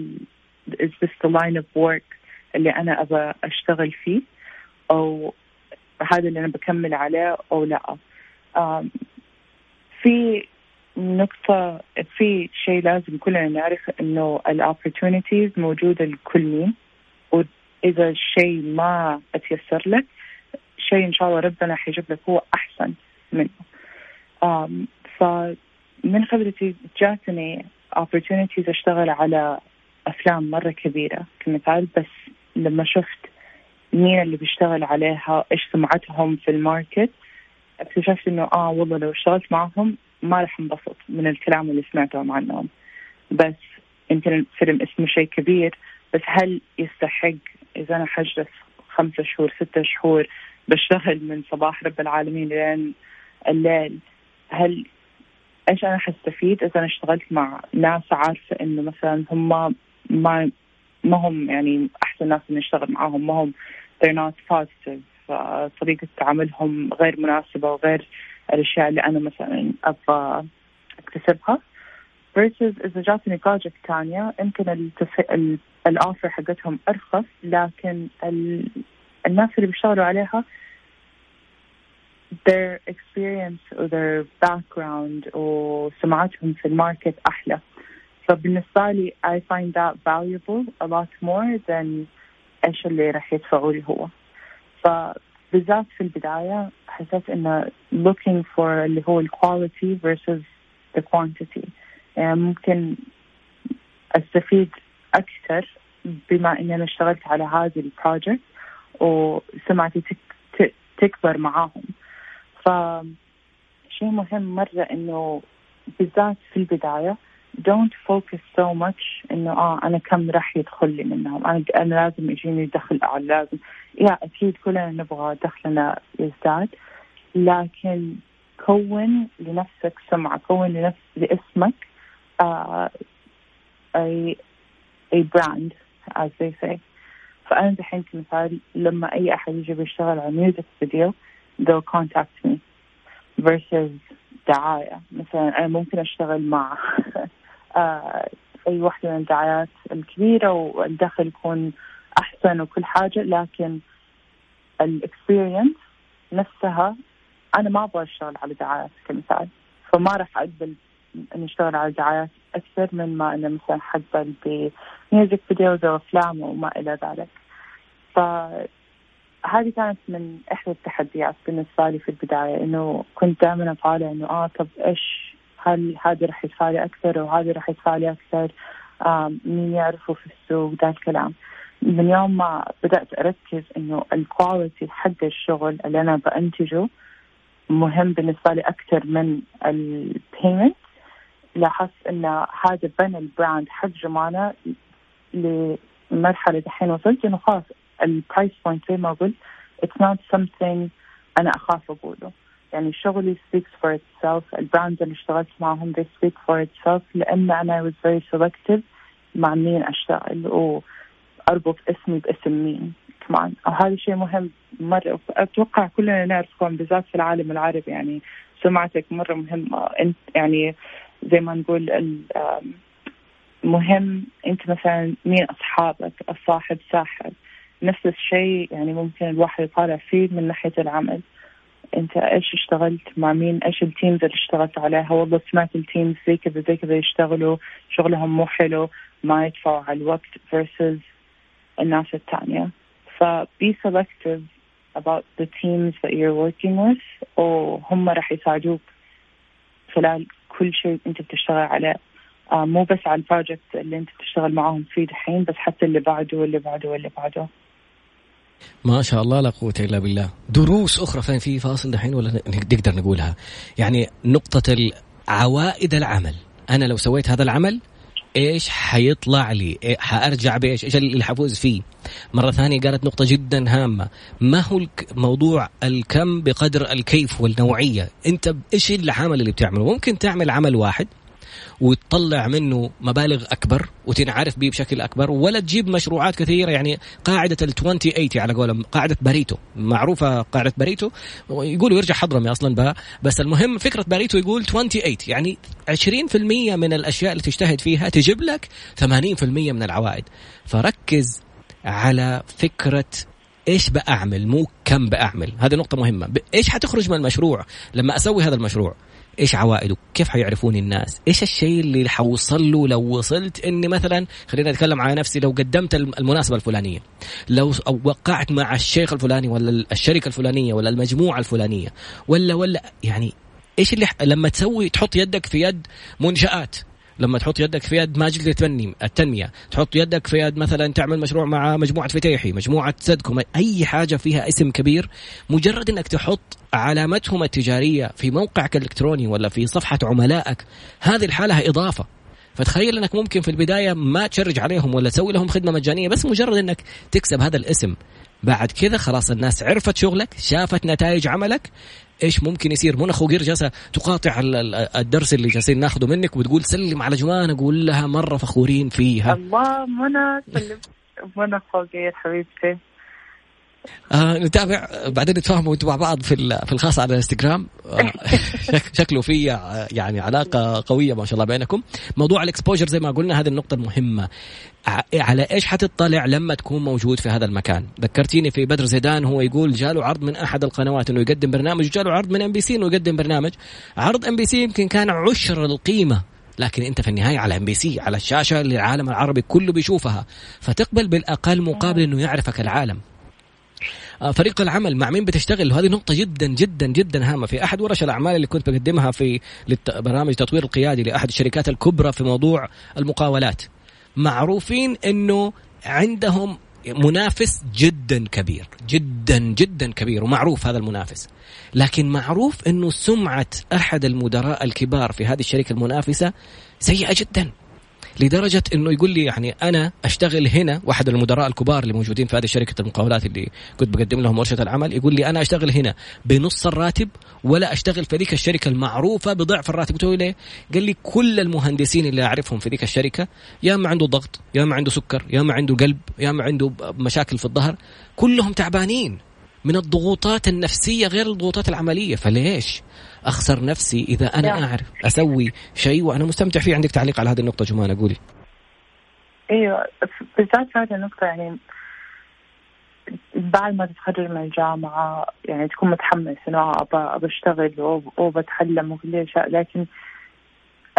is this the line of work اللي أنا أبى أشتغل فيه؟ أو هذا اللي أنا بكمل عليه أو لأ؟ في نقطة في شيء لازم كلنا نعرف إنه ال opportunities موجودة لكل مين وإذا الشيء ما أتيسر لك شيء إن شاء الله ربنا حيجيب لك هو أحسن منه. فمن خبرتي جاتني opportunities أشتغل على أفلام مرة كبيرة كمثال بس لما شفت مين اللي بيشتغل عليها إيش سمعتهم في ال market اكتشفت إنه آه والله لو اشتغلت معهم ما راح انبسط من الكلام اللي سمعته عنهم. بس يمكن الفيلم اسمه شيء كبير بس هل يستحق إذا أنا حجلس خمسة شهور ستة شهور بشتغل من صباح رب العالمين لين الليل هل إيش أنا حستفيد إذا أنا اشتغلت مع ناس عارفة إنه مثلا هم ما ما هم يعني أحسن ناس نشتغل معاهم ما هم they're not positive طريقة تعاملهم غير مناسبة وغير الأشياء اللي أنا مثلا أبغى أكتسبها versus إذا جاتني project ثانية يمكن. ال offer حقتهم أرخص لكن. الناس اللي بيشتغلوا عليها their experience or their background وسمعتهم في ال market أحلى. فبالنسبة لي I find that valuable a lot more than إيش اللي راح يدفعوا لي هو. فبالذات في البداية حسيت إنه looking for اللي هو ال quality versus the quantity. يعني ممكن أستفيد أكثر بما إني أنا اشتغلت على هذه البروجكت وسمعتي تك تكبر معاهم. ف شيء مهم مرة إنه بالذات في البداية don't focus so much إنه آه أنا كم راح يدخل لي منهم. أنا أنا لازم يجيني دخل أعلى لازم. yeah أكيد كلنا نبغى دخلنا يزداد لكن كون لنفسك سمعة كون لنفس لاسمك آه أي أي brand as they say. فأنا دحين كمثال لما أي أحد يجي بيشتغل على music video they'll contact me versus دعاية. مثلا أنا ممكن أشتغل مع آه، أي واحدة من الدعايات الكبيرة والدخل يكون أحسن وكل حاجة لكن ال experience نفسها أنا ما أبغى أشتغل على دعايات كمثال. فما راح أقبل اني اشتغل على دعايات أكثر من ما انه مثلا حقبل ب music videos أو أفلام وما إلى ذلك. فهذه كانت من إحدى التحديات بالنسبة لي في البداية إنه كنت دائما اطالع إنه آه طب إيش هل هذه راح يدفع لي أكثر وهذه راح يدفع لي أكثر مين يعرفه في السوق ذا الكلام. من يوم ما بدأت أركز إنه ال quality حق الشغل اللي أنا بأنتجه مهم بالنسبة لي أكثر من ال payment لاحظت إن هذا بنى ال brand حق جمانة لمرحلة دحين وصلت انه خلاص ال price point زي ما قلت it's not something أنا أخاف أقوله. يعني شغلي speaks for itself ال brand اللي اشتغلت معهم they speak for itself لأن أنا was very selective مع مين أشتغل واربط اسمي باسم مين. كمان هذا شيء مهم مرة. أتوقع كلنا نعرف بالذات في العالم العربي يعني سمعتك مرة مهمة. أنت يعني زي ما نقول مهم أنت مثلا مين أصحابك الصاحب ساحب نفس الشيء يعني ممكن الواحد يطالع فيه من ناحية العمل. أنت إيش اشتغلت مع مين؟ إيش ال teams اللي اشتغلت عليها؟ والله سمعة ال teams زي كذا زي كذا يشتغلوا شغلهم مو حلو ما يدفعوا على الوقت versus الناس الثانية ف be selective about the teams that you're working with وهم راح يساعدوك خلال كل شيء أنت بتشتغل عليه. آه مو بس على البروجكت اللي أنت بتشتغل معاهم فيه دحين بس حتى اللي بعده واللي بعده واللي بعده. ما شاء الله لا قوة إلا بالله. دروس أخرى فين في فاصل دحين ولا نقدر نقولها؟ يعني نقطة عوائد العمل. أنا لو سويت هذا العمل إيش حيطلع لي؟ إيه حأرجع بإيش؟ إيش اللي حفوز فيه؟ مرة ثانية قالت نقطة جدا هامة. ما هو موضوع الكم بقدر الكيف والنوعية؟ أنت إيش العمل اللي بتعمله؟ ممكن تعمل عمل واحد وتطلع منه مبالغ أكبر وتنعرف به بشكل أكبر ولا تجيب مشروعات كثيرة يعني قاعدة ال 20 80 على قولهم قاعدة باريتو معروفة قاعدة باريتو يقولوا يرجع حضرمي أصلا بس المهم فكرة باريتو يقول 20 8 يعني 20% من الأشياء اللي تجتهد فيها تجيب لك 80% من العوائد. فركز على فكرة إيش بأعمل مو كم بأعمل. هذه نقطة مهمة. إيش حتخرج من المشروع لما أسوي هذا المشروع؟ إيش عوائده؟ كيف حيعرفوني الناس؟ إيش الشيء اللي حوصل له لو وصلت إني مثلا خلينا نتكلم على نفسي لو قدمت المناسبة الفلانية. لو وقعت مع الشيخ الفلاني ولا الشركة الفلانية ولا المجموعة الفلانية ولا ولا يعني إيش اللي لما تسوي تحط يدك في يد منشآت لما تحط يدك في يد ماجد التنمية التنمية. تحط يدك في يد مثلا تعمل مشروع مع مجموعة فتيحي مجموعة سدكم أي حاجة فيها اسم كبير مجرد أنك تحط علامتهم التجارية في موقعك الإلكتروني ولا في صفحة عملائك هذه الحالة إضافة. فتخيل إنك ممكن في البداية ما تشرج عليهم ولا تسوي لهم خدمة مجانية بس مجرد إنك تكسب هذا الاسم. بعد كذا خلاص الناس عرفت شغلك شافت نتائج عملك إيش ممكن يصير؟ منى خوغير جالسة تقاطع الدرس اللي جالسين ناخذه منك وتقول سلم على جوان أقول لها مرة فخورين فيها. الله منى سلم. منى خوغير حبيبتي. آه نتابع بعدين نتفاهموا أنتم مع بعض في في الخاص على الانستغرام. آه شكله في يعني علاقة قوية ما شاء الله بينكم. موضوع ال exposure زي ما قلنا هذه النقطة المهمه على إيش حتطلع لما تكون موجود في هذا المكان؟ ذكرتيني في بدر زيدان هو يقول جاله عرض من أحد القنوات إنه يقدم برنامج وجاله عرض من ام بي سي إنه يقدم برنامج. عرض ام بي سي يمكن كان عشر القيمة لكن أنت في النهاية على ام بي سي على الشاشة اللي العالم العربي كله بيشوفها. فتقبل بالأقل مقابل إنه يعرفك العالم. آه، فريق العمل مع مين بتشتغل؟ وهذه نقطة جدا جدا جدا هامة. في أحد ورش الأعمال اللي كنت بقدمها في برنامج تطوير القيادي لأحد الشركات الكبرى في موضوع المقاولات. معروفين أنه عندهم منافس جدا كبير جدا جدا كبير ومعروف هذا المنافس. لكن معروف إنه سمعة أحد المدراء الكبار في هذه الشركة المنافسة سيئة جدا. لدرجة إنه يقول لي يعني أنا أشتغل هنا واحد المدراء الكبار اللي موجودين في هذه شركه المقاولات اللي كنت بقدم لهم ورشة العمل يقول لي أنا أشتغل هنا بنص الراتب ولا أشتغل في ذيك الشركة المعروفة بضعف الراتب قلت له ليه؟ قال لي كل المهندسين اللي أعرفهم في ذيك الشركة يا اما عنده ضغط يا اما عنده سكر يا اما عنده قلب يا اما عنده مشاكل في الظهر كلهم تعبانين من الضغوطات النفسية غير الضغوطات العملية فليش؟ أخسر نفسي إذا أنا يعني. أعرف أسوي شيء وأنا مستمتع فيه. عندك تعليق على هذه النقطة جمانه قولي. أيوه بالذات في هذه النقطة يعني بعد ما تتخرج من الجامعة يعني تكون متحمس إنه ابى أشتغل وبتعلم وكل اشياء لكن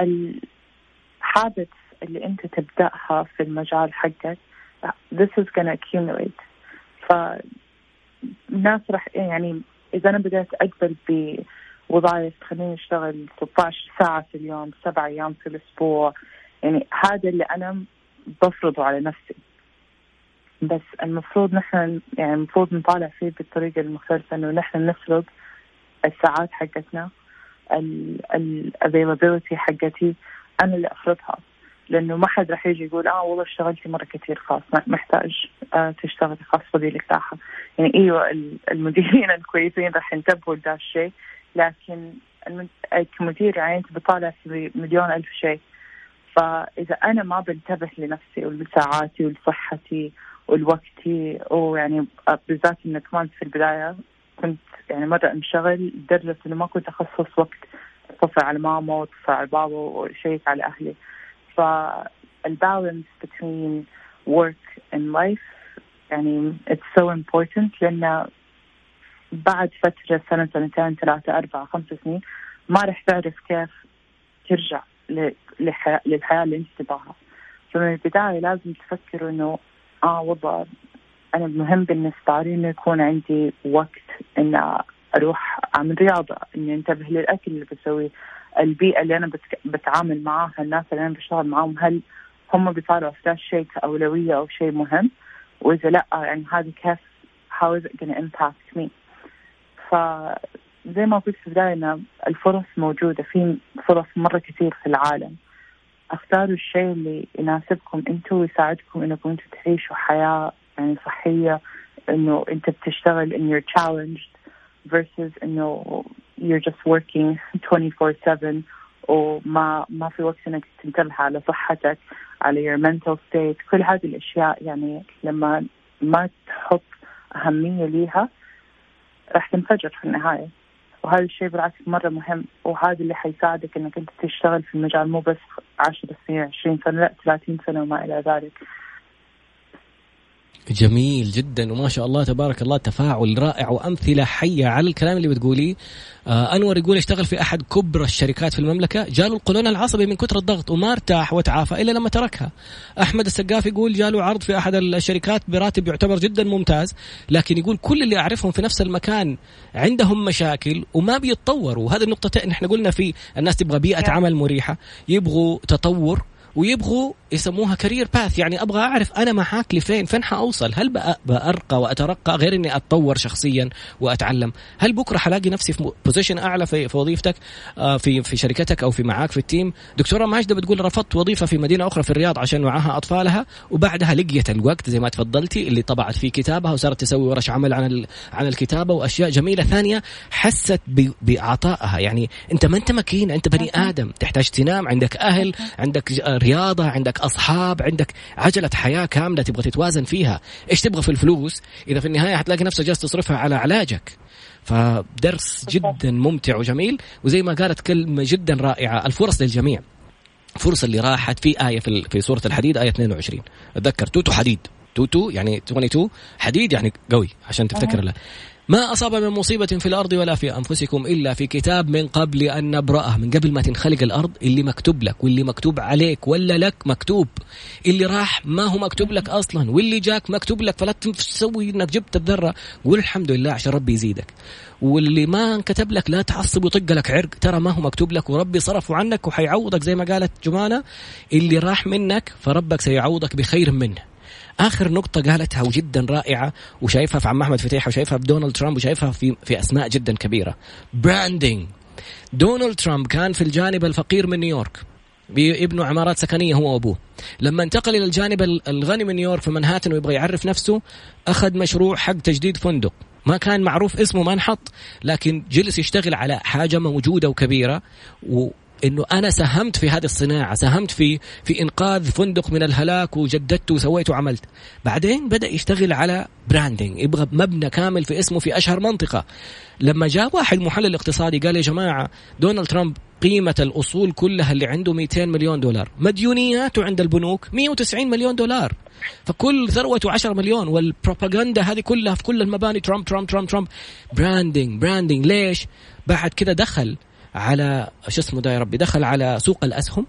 الحابتس اللي أنت تبدأها في المجال حقك this is gonna accumulate. فالناس راح يعني إذا أنا بديت أقبل وظائف تخليني اشتغل 16 ساعة في اليوم سبع أيام في الأسبوع. يعني هذا اللي أنا بفرضه على نفسي. بس المفروض نحن يعني المفروض نطالع فيه بالطريقة المختلفة إنه نحن نفرض الساعات حقتنا الافيلابيلتي حقتي أنا اللي أفرضها. لأنه ما حد راح يجي يقول آه والله اشتغلتي مرة كثير خاص محتاج آه تشتغلي خاص خذي لك يعني إيوه المديرين الكويسين راح ينتبهوا لهذا الشيء. لكن كمدير يعني أنت بطالع في مليون ألف شيء. فإذا أنا ما بنتبه لنفسي ولساعاتي ولصحتي ولوقتي ويعني بالذات انه كمان في البداية كنت يعني مرة انشغل لدرجه إنه ما كنت أخصص وقت اتصل على ماما واتصل على بابا وشيك على أهلي. فالبالانس between work and life يعني it's so important لأن بعد فترة سنة سنتين ثلاثة أربعة خمس سنين ما راح تعرف كيف ترجع للحياة اللي أنت تبغاها. فمن البداية لازم تفكر إنه آه والله أنا مهم بالنسبة لي إنه يكون عندي وقت إن أروح أعمل رياضة إني أنتبه للأكل اللي بسويه البيئة اللي أنا بتعامل معاها الناس اللي أنا بشتغل معاهم هل هم بيصاروا في الشيء كأولوية أو شيء مهم؟ وإذا لأ يعني هذه كيف how is it going to impact me فزي ما قلت في البداية الفرص موجودة في فرص مرة كثير في العالم. اختاروا الشيء اللي يناسبكم أنتم ويساعدكم انكم أنتم تعيشوا حياة يعني صحية إنه انت بتشتغل in your challenged versus إنه you're just working 24/7 وما ما في وقت إنك تنتبه على صحتك على your mental state كل هذه الأشياء يعني لما ما تحط أهمية ليها راح تنفجر في النهاية. وهذا الشيء بالعكس مرة مهم وهذا اللي حيساعدك إنك أنت تشتغل في المجال مو بس 10 سنين 20 سنة لا 30 سنة وما إلى ذلك. جميل جدا. وما شاء الله تبارك الله تفاعل رائع وأمثلة حية على الكلام اللي بتقوليه. آه أنور يقول اشتغل في أحد كبرى الشركات في المملكة. جاله القولون العصبي من كثر الضغط وما ارتاح وتعافى إلا لما تركها. أحمد السقاف يقول جاله عرض في أحد الشركات براتب يعتبر جدا ممتاز لكن يقول كل اللي أعرفهم في نفس المكان عندهم مشاكل وما بيتطوروا. وهذه النقطه إحنا قلنا في الناس تبغى بيئة عمل مريحة يبغوا تطور ويبغوا يسموها career path يعني أبغى أعرف أنا معاك لفين فين حأوصل؟ هل بأرقى وأترقى غير إني أتطور شخصيا وأتعلم؟ هل بكرة حلاقي نفسي في position أعلى في, في وظيفتك؟ آه، في في شركتك أو في معاك في ال team دكتورة ماجدة بتقول رفضت وظيفة في مدينة أخرى في الرياض عشان معاها أطفالها وبعدها لقيت الوقت زي ما تفضلتي اللي طبعت فيه كتابها وصارت تسوي ورش عمل عن عن الكتابة وأشياء جميلة ثانية حست بعطائها يعني أنت ما أنت ماكينه أنت بني آدم. تحتاج تنام عندك أهل عندك رياضة عندك أصحاب عندك عجلة حياة كاملة تبغى تتوازن فيها. إيش تبغى في الفلوس؟ إذا في النهاية حتلاقي نفسك جالس تصرفها على علاجك. فدرس جدا ممتع وجميل وزي ما قالت كلمة جدا رائعة الفرص للجميع. الفرصة اللي راحت في آية في, في سورة الحديد آية 22 أتذكر two two حديد. two two يعني 22 حديد يعني قوي عشان تفتكر له ما أصاب من مصيبة في الأرض ولا في أنفسكم إلا في كتاب من قبل أن نبرأه. من قبل ما تنخلق الأرض اللي مكتوب لك واللي مكتوب عليك ولا لك مكتوب. اللي راح ما هو مكتوب لك أصلا واللي جاك مكتوب لك فلا تسوي إنك جبت بذرة قول الحمد لله عشان ربي يزيدك. واللي ما انكتب لك لا تعصب وطق لك عرق. ترى ما هو مكتوب لك وربي صرفه عنك وحيعوضك زي ما قالت جمانة. اللي راح منك فربك سيعوضك بخير منه. آخر نقطة قالتها وجدا رائعة وشايفها في عم أحمد فتيحه وشايفها في دونالد ترامب وشايفها في في أسماء جدا كبيرة. branding دونالد ترامب كان في الجانب الفقير من نيويورك. بيبنوا عمارات سكنية هو وأبوه. لما انتقل إلى الجانب الغني من نيويورك في منهاتن ويبغى يعرف نفسه أخذ مشروع حق تجديد فندق. ما كان معروف اسمه ما انحط لكن جلس يشتغل على حاجة موجودة وكبيرة إنه أنا ساهمت في هذه الصناعة ساهمت في في إنقاذ فندق من الهلاك وجددت وسويت وعملت. بعدين بدأ يشتغل على branding يبغى مبنى كامل في اسمه في أشهر منطقة. لما جاء واحد محلل اقتصادي قال يا جماعة دونالد ترامب قيمة الأصول كلها اللي عنده 200 مليون دولار. مديونياته عند البنوك 190 مليون دولار. فكل ثروته 10 مليون والبروباغندا هذه كلها في كل المباني ترامب ترامب ترامب ترامب. branding branding ليش؟ بعد كده دخل على شو اسمه ده يا ربي دخل على سوق الأسهم.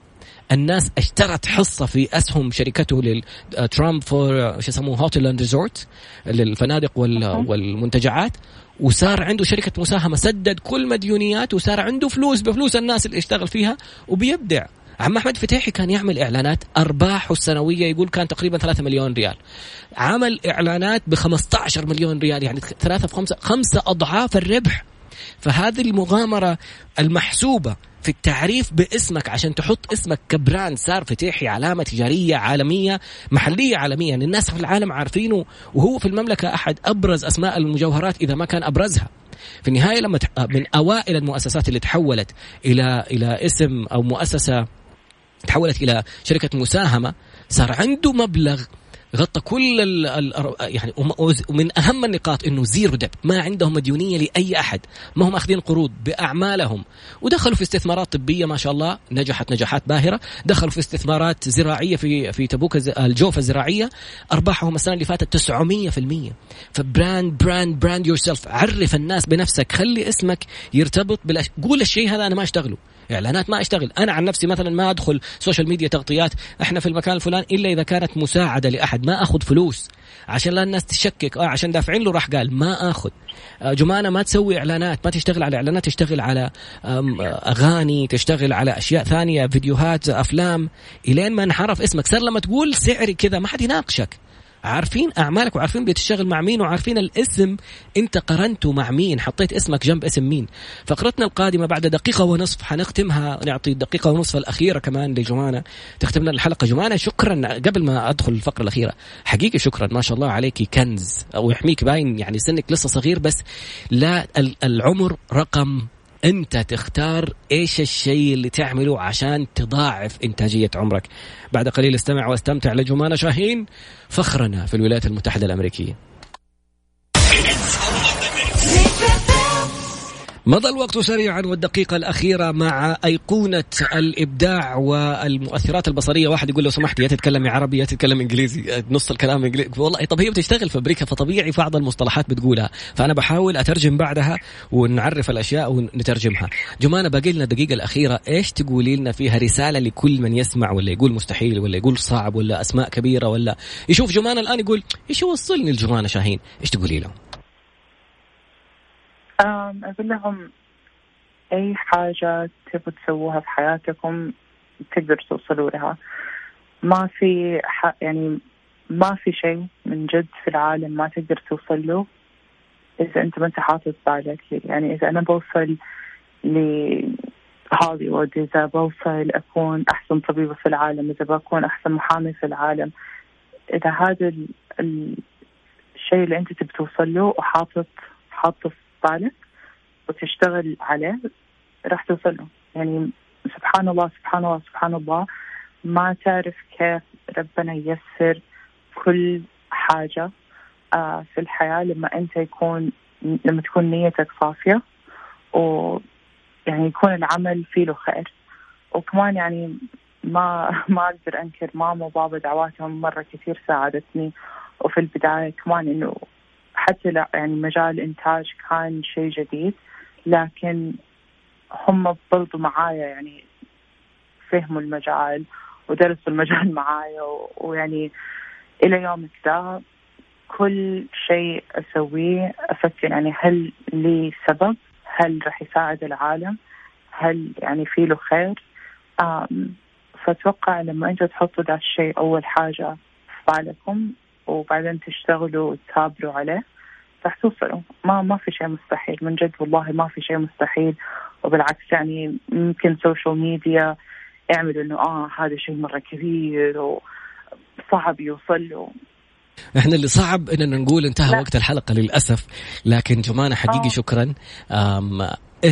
الناس اشترت حصة في أسهم شركته لترامب for شو يسموه hotel and resort للفنادق والمنتجعات. وصار عنده شركة مساهمة سدد كل مديونيات وصار عنده فلوس بفلوس الناس اللي اشتغل فيها وبيبدع. عم أحمد فتيحي كان يعمل إعلانات أرباحه السنوية يقول كان تقريبا 3 مليون ريال. عمل إعلانات ب 15 مليون ريال يعني ثلاثة في خمسة خمسة أضعاف الربح. فهذه المغامرة المحسوبة في التعريف باسمك عشان تحط اسمك كبراند صار فتيحي علامة تجارية عالمية محلية عالمية. الناس في العالم عارفينه وهو في المملكة أحد أبرز أسماء المجوهرات إذا ما كان أبرزها. في النهاية لما من أوائل المؤسسات اللي تحولت إلى إلى اسم أو مؤسسة تحولت إلى شركة مساهمة صار عنده مبلغ غطى كل ال ال يعني ومن أهم النقاط إنه زيرو دب ما عندهم مديونية لأي أحد ما هم أخذين قروض بأعمالهم. ودخلوا في استثمارات طبية ما شاء الله نجحت نجاحات باهرة. دخلوا في استثمارات زراعية في في تبوك الجوفة الزراعية أرباحهم السنة اللي فاتت 900% ف brand brand brand yourself عرف الناس بنفسك خلي اسمك يرتبط بالأش... قول الشيء هذا أنا ما أشتغله. إعلانات ما أشتغل. أنا عن نفسي مثلا ما أدخل social media تغطيات إحنا في المكان الفلاني إلا إذا كانت مساعدة لأحد ما أخذ فلوس. عشان لا الناس تشكك آه عشان دافعين له راح قال ما أخذ. آه جمانه ما تسوي إعلانات ما تشتغل على إعلانات تشتغل على أغاني تشتغل على أشياء ثانية فيديوهات أفلام. إلين ما انعرف اسمك صار لما تقول سعري كذا ما حد يناقشك. عارفين أعمالك وعارفين بتشتغل مع مين وعارفين الاسم. أنت قرنته مع مين حطيت اسمك جنب اسم مين. فقرتنا القادمة بعد دقيقة ونصف حنختمها نعطي الدقيقة ونصف الأخيرة كمان لجمانة. تختم لنا الحلقة. جمانة شكرا. قبل ما أدخل الفقرة الأخيرة حقيقي شكرا. ما شاء الله عليك كنز. ويحميك باين يعني سنك لسه صغير بس لا العمر رقم أنت تختار إيش الشيء اللي تعمله عشان تضاعف إنتاجية عمرك. بعد قليل استمع واستمتع لجمانه شاهين فخرنا في الولايات المتحدة الأمريكية. مضى الوقت سريعا والدقيقة الأخيرة مع أيقونة الإبداع والمؤثرات البصرية. واحد يقول لو سمحت يا تتكلمي عربي يا تتكلم إنجليزي نص الكلام إنجليزي. والله طب هي بتشتغل في أمريكا فطبيعي بعض المصطلحات بتقولها. فأنا بحاول أترجم بعدها ونعرف الأشياء ونترجمها. جمانة باقي لنا الدقيقة الأخيرة. إيش تقولي لنا فيها رسالة لكل من يسمع ولا يقول مستحيل ولا يقول صعب ولا أسماء كبيرة ولا يشوف جمانة الآن يقول إيش يوصلني لجمانة شاهين؟ إيش تقولي له أقول لهم أي حاجة تبغوا تسووها في حياتكم تقدروا توصلوا لها. ما في يعني ما في شيء من جد في العالم ما تقدر توصل له إذا أنت ما أنت حاطط بالك يعني إذا أنا بوصل لهوليوود إذا بوصل أكون أحسن طبيبة في العالم إذا بكون أحسن محامي في العالم إذا هذا الشيء اللي أنت تبي توصل له وحاطط حاطه بالك وتشتغل عليه راح توصل له. يعني سبحان الله سبحان الله سبحان الله. ما تعرف كيف ربنا ييسر كل حاجة آه في الحياة لما أنت يكون لما تكون نيتك صافية و يعني يكون العمل فيه له خير. وكمان يعني ما ما أقدر أنكر ماما وبابا دعواتهم مرة كثير ساعدتني. وفي البداية كمان إنه حتى لا يعني مجال الإنتاج كان شيء جديد لكن هم برضو معايا يعني فهموا المجال ودرسوا المجال معايا ويعني إلى يوم ذا كل شيء أسويه أفكر يعني هل لي سبب؟ هل راح يساعد العالم؟ هل يعني في له خير؟ فأتوقع لما أنتم تحطوا ذا الشيء أول حاجة في بالكم وبعدين تشتغلوا وتثابروا عليه راح توصلوا ما ما في شيء مستحيل. من جد والله ما في شيء مستحيل. وبالعكس يعني يمكن social media يعملوا إنه آه هذا شيء مرة كبير وصعب يوصل له. إحنا اللي صعب إننا نقول انتهى لا. وقت الحلقة للأسف. لكن جمانه حقيقي أوه. شكرا.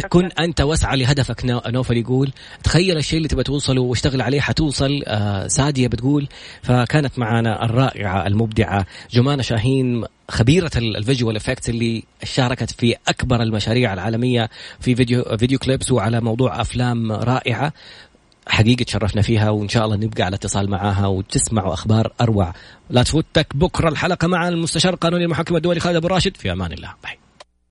كن أنت واسعى لهدفك نوفل يقول تخيل الشيء اللي تبغى توصله واشتغل عليه حتوصل آه سادية بتقول فكانت معنا الرائعة المبدعة جمانة شاهين خبيرة ال visual effects اللي شاركت في أكبر المشاريع العالمية في video video clips وعلى موضوع أفلام رائعة. حقيقة تشرفنا فيها وإن شاء الله نبقى على اتصال معاها وتسمعوا أخبار أروع. لا تفوتك بكرة الحلقة مع المستشار القانوني المحكم الدولي خالد أبو راشد في أمان الله. bye.